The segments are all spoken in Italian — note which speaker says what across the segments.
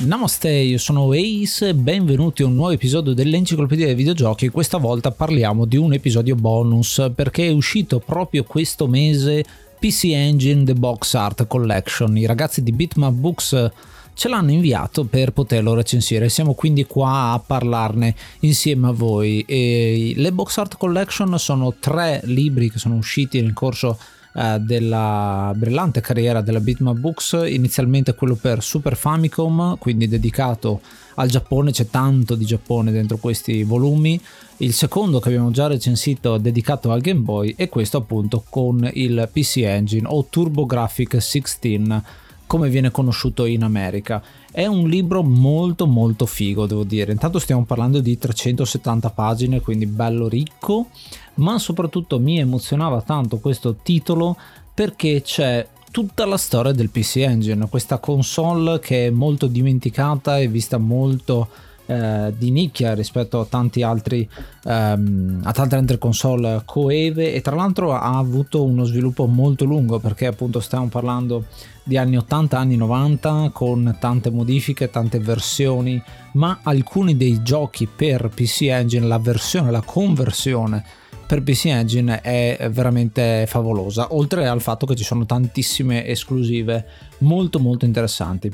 Speaker 1: Namaste, io sono Ace benvenuti a un nuovo episodio dell'Enciclopedia dei Videogiochi. Questa volta parliamo di un episodio bonus perché è uscito proprio questo mese PC Engine The Box Art Collection. I ragazzi di Bitmap Books ce l'hanno inviato per poterlo recensire. Siamo quindi qua a parlarne insieme a voi. E le Box Art Collection sono tre libri che sono usciti nel corso eh, della brillante carriera della Bitmap Books, inizialmente quello per Super Famicom, quindi dedicato al Giappone, c'è tanto di Giappone dentro questi volumi, il secondo che abbiamo già recensito dedicato al Game Boy e questo appunto con il PC Engine o TurboGrafx 16 come viene conosciuto in America. È un libro molto molto figo, devo dire. Intanto stiamo parlando di 370 pagine, quindi bello ricco, ma soprattutto mi emozionava tanto questo titolo perché c'è tutta la storia del PC Engine, questa console che è molto dimenticata e vista molto eh, di nicchia rispetto a tanti altri ehm, a tante altre console coeve. E tra l'altro ha avuto uno sviluppo molto lungo perché appunto stiamo parlando di anni 80 anni 90 con tante modifiche tante versioni ma alcuni dei giochi per PC Engine la versione la conversione per PC Engine è veramente favolosa oltre al fatto che ci sono tantissime esclusive molto molto interessanti.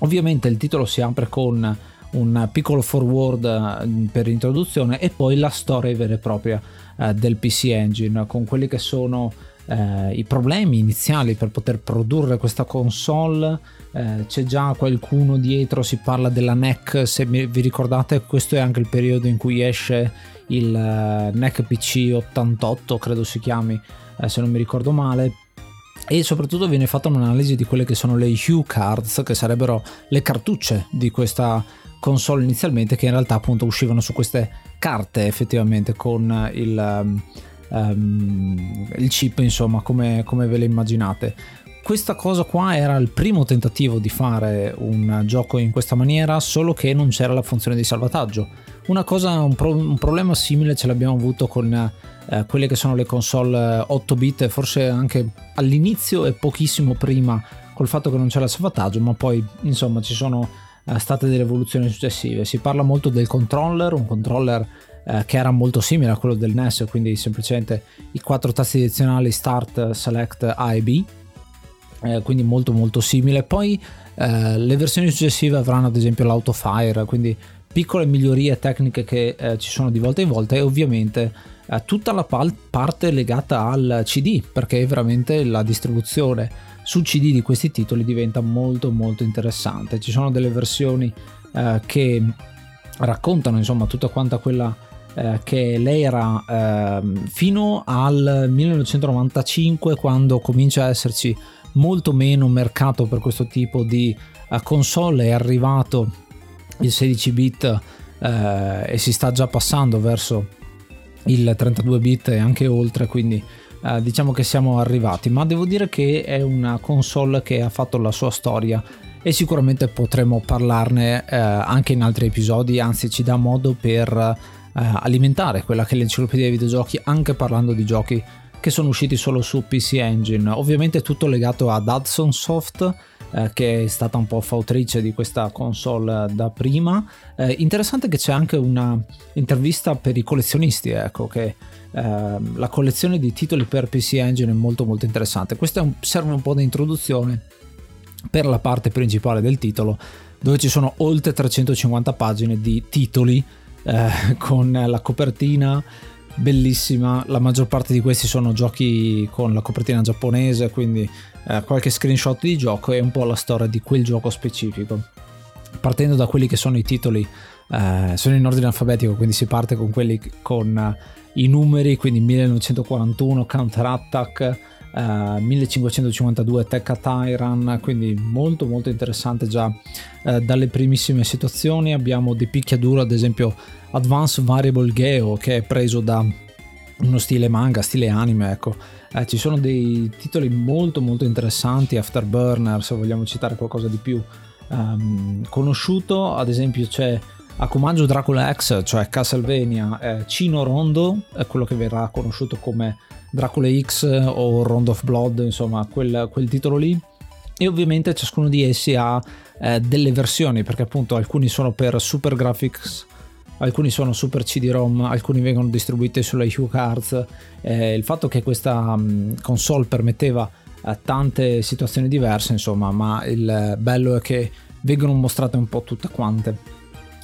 Speaker 1: Ovviamente il titolo si apre con un piccolo forward eh, per introduzione e poi la storia vera e propria eh, del PC Engine con quelli che sono eh, i problemi iniziali per poter produrre questa console. Eh, c'è già qualcuno dietro si parla della NEC se vi ricordate questo è anche il periodo in cui esce il NEC PC 88 credo si chiami eh, se non mi ricordo male e soprattutto viene fatta un'analisi di quelle che sono le Hue cards che sarebbero le cartucce di questa console inizialmente che in realtà appunto uscivano su queste carte effettivamente con il, um, il chip insomma come, come ve le immaginate. Questa cosa qua era il primo tentativo di fare un gioco in questa maniera solo che non c'era la funzione di salvataggio una cosa un, pro, un problema simile ce l'abbiamo avuto con eh, quelle che sono le console 8 bit forse anche all'inizio e pochissimo prima col fatto che non c'era il salvataggio ma poi insomma ci sono eh, state delle evoluzioni successive. Si parla molto del controller, un controller eh, che era molto simile a quello del NES, quindi semplicemente i quattro tasti direzionali Start, Select, A e B, eh, quindi molto molto simile. Poi eh, le versioni successive avranno ad esempio l'autofire, quindi piccole migliorie tecniche che eh, ci sono di volta in volta e ovviamente eh, tutta la pal- parte legata al CD, perché veramente la distribuzione su CD di questi titoli diventa molto molto interessante. Ci sono delle versioni eh, che raccontano insomma tutta quanta quella eh, che l'era eh, fino al 1995 quando comincia a esserci molto meno mercato per questo tipo di uh, console è arrivato il 16 bit uh, e si sta già passando verso il 32 bit e anche oltre quindi eh, diciamo che siamo arrivati, ma devo dire che è una console che ha fatto la sua storia e sicuramente potremo parlarne eh, anche in altri episodi, anzi ci dà modo per eh, alimentare quella che è l'enciclopedia dei videogiochi, anche parlando di giochi che sono usciti solo su PC Engine. Ovviamente tutto legato ad Hudson Soft eh, che è stata un po' fautrice di questa console da prima. Eh, interessante che c'è anche una intervista per i collezionisti, ecco, che eh, la collezione di titoli per PC Engine è molto molto interessante. Questo un, serve un po' di introduzione per la parte principale del titolo, dove ci sono oltre 350 pagine di titoli eh, con la copertina bellissima. La maggior parte di questi sono giochi con la copertina giapponese, quindi eh, qualche screenshot di gioco e un po' la storia di quel gioco specifico. Partendo da quelli che sono i titoli, eh, sono in ordine alfabetico, quindi si parte con quelli con eh, i numeri, quindi 1941 Counter Attack. Uh, 1552 Tekka Tyran, quindi molto molto interessante già uh, dalle primissime situazioni. Abbiamo di picchiaduro, ad esempio, Advanced Variable Geo, che è preso da uno stile manga, stile anime, ecco. Eh, ci sono dei titoli molto molto interessanti, Afterburner, se vogliamo citare qualcosa di più um, conosciuto, ad esempio c'è Akumajo Dracula X, cioè Castlevania, eh, Cino Rondo, è quello che verrà conosciuto come Dracula X o Rondo of Blood, insomma quel, quel titolo lì. E ovviamente ciascuno di essi ha eh, delle versioni, perché appunto alcuni sono per Super Graphics alcuni sono super CD-ROM, alcuni vengono distribuiti sulla HuCards. Eh, il fatto che questa um, console permetteva eh, tante situazioni diverse, insomma, ma il bello è che vengono mostrate un po' tutte quante.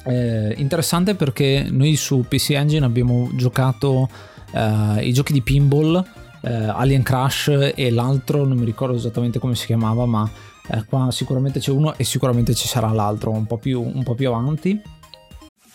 Speaker 1: Eh, interessante perché noi su PC Engine abbiamo giocato eh, i giochi di pinball, eh, Alien Crash e l'altro, non mi ricordo esattamente come si chiamava, ma eh, qua sicuramente c'è uno e sicuramente ci sarà l'altro un po' più, un po più avanti.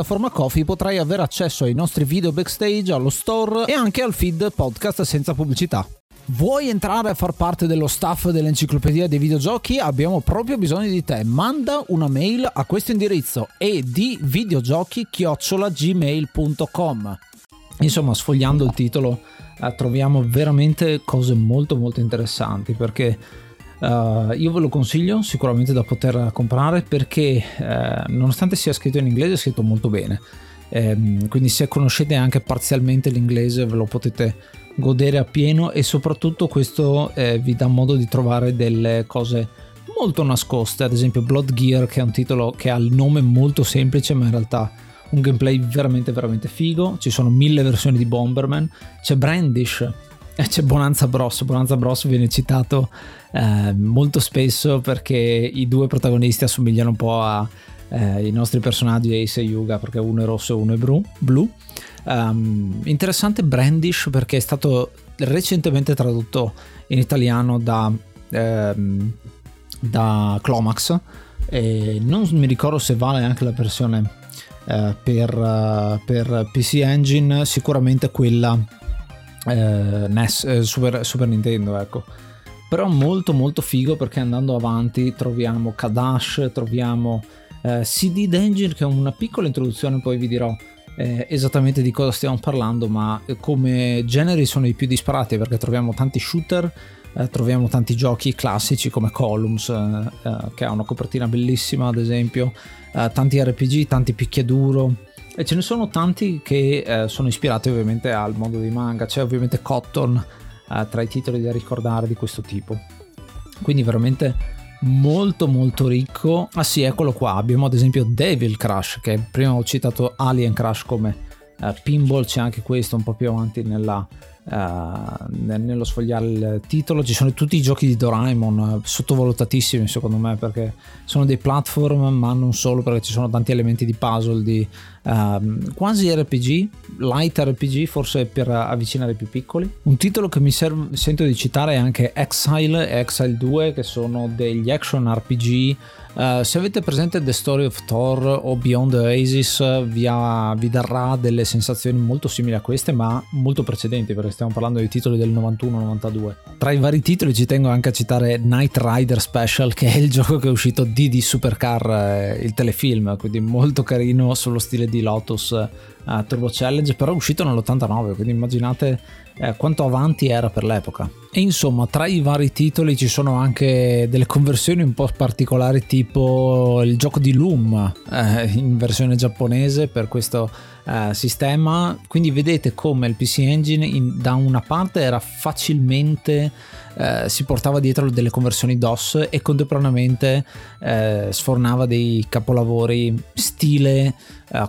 Speaker 1: piattaforma Coffee potrai avere accesso ai nostri video backstage, allo store e anche al feed podcast senza pubblicità. Vuoi entrare a far parte dello staff dell'enciclopedia dei videogiochi? Abbiamo proprio bisogno di te. Manda una mail a questo indirizzo e di videogiochi-gmail.com. Insomma, sfogliando il titolo eh, troviamo veramente cose molto molto interessanti perché Uh, io ve lo consiglio sicuramente da poter comprare perché uh, nonostante sia scritto in inglese è scritto molto bene. Um, quindi se conoscete anche parzialmente l'inglese ve lo potete godere appieno e soprattutto questo eh, vi dà modo di trovare delle cose molto nascoste, ad esempio Blood Gear che è un titolo che ha il nome molto semplice ma in realtà un gameplay veramente veramente figo, ci sono mille versioni di Bomberman, c'è Brandish eh, c'è Bonanza Bros. Bonanza Bros viene citato eh, molto spesso perché i due protagonisti assomigliano un po' ai eh, nostri personaggi Ace e Yuga perché uno è rosso e uno è blu. blu. Um, interessante Brandish perché è stato recentemente tradotto in italiano da, ehm, da Clomax e non mi ricordo se vale anche la versione eh, per, uh, per PC Engine, sicuramente quella eh, NES, eh, Super, Super Nintendo, ecco. Però molto molto figo perché andando avanti troviamo Kadash, troviamo eh, CD Danger che è una piccola introduzione, poi vi dirò eh, esattamente di cosa stiamo parlando, ma come generi sono i più disparati perché troviamo tanti shooter, eh, troviamo tanti giochi classici come Columns, eh, che ha una copertina bellissima ad esempio, tanti RPG, tanti picchiaduro, e ce ne sono tanti che eh, sono ispirati ovviamente al mondo dei manga, c'è ovviamente Cotton eh, tra i titoli da ricordare di questo tipo. Quindi veramente molto molto ricco. Ah sì, eccolo qua, abbiamo ad esempio Devil Crash, che prima ho citato Alien Crash come eh, pinball, c'è anche questo un po' più avanti nella, Uh, nello sfogliare il titolo ci sono tutti i giochi di Doraemon sottovalutatissimi secondo me perché sono dei platform ma non solo perché ci sono tanti elementi di puzzle di uh, quasi RPG light RPG forse per avvicinare i più piccoli. Un titolo che mi serve, sento di citare è anche Exile e Exile 2 che sono degli action RPG Uh, se avete presente The Story of Thor o Beyond the Oasis vi, ha, vi, darà delle sensazioni molto simili a queste ma molto precedenti perché perché stiamo parlando di titoli del 91-92. Tra i vari titoli ci tengo anche a citare Night Rider Special, che è il gioco che è uscito di di Supercar, eh, il telefilm, quindi molto carino sullo stile di Lotus uh, Turbo Challenge, però è uscito nell'89, quindi immaginate eh, quanto avanti era per l'epoca. E insomma, tra i vari titoli ci sono anche delle conversioni un po' particolari, tipo il gioco di Loom eh, in versione giapponese per questo eh, sistema. Quindi vedete come il PC Engine in, da una parte era facilmente eh, si portava dietro delle conversioni DOS e contemporaneamente eh, sfornava dei capolavori stile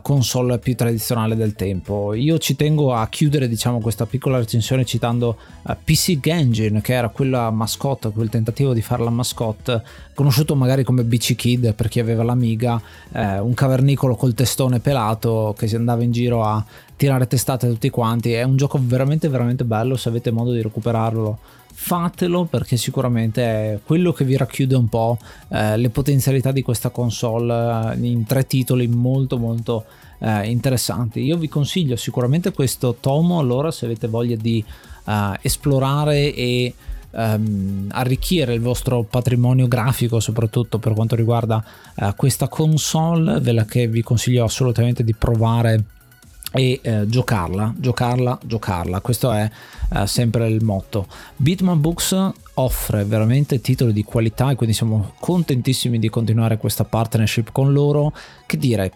Speaker 1: console più tradizionale del tempo. Io ci tengo a chiudere diciamo questa piccola recensione citando eh, PC Engine che era quella mascotte, quel tentativo di fare la mascotte, conosciuto magari come BC Kid per chi aveva l'Amiga, eh, un cavernicolo col testone pelato che si andava in giro a tirare testate a tutti quanti. È un gioco veramente veramente bello, se avete modo di recuperarlo fatelo perché sicuramente è quello che vi racchiude un po' eh, le potenzialità di questa console eh, in tre titoli molto molto eh, interessanti. Io vi consiglio sicuramente questo tomo allora se avete voglia di eh, esplorare e ehm, arricchire il vostro patrimonio grafico soprattutto per quanto riguarda eh, questa console ve la che vi consiglio assolutamente di provare e eh, giocarla, giocarla, giocarla. Questo è eh, sempre il motto. Bitman Books offre veramente titoli di qualità e quindi siamo contentissimi di continuare questa partnership con loro. Che dire,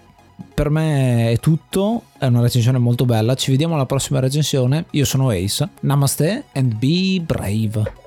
Speaker 1: per me è tutto, è una recensione molto bella. Ci vediamo alla prossima recensione. Io sono Ace. Namaste and be brave.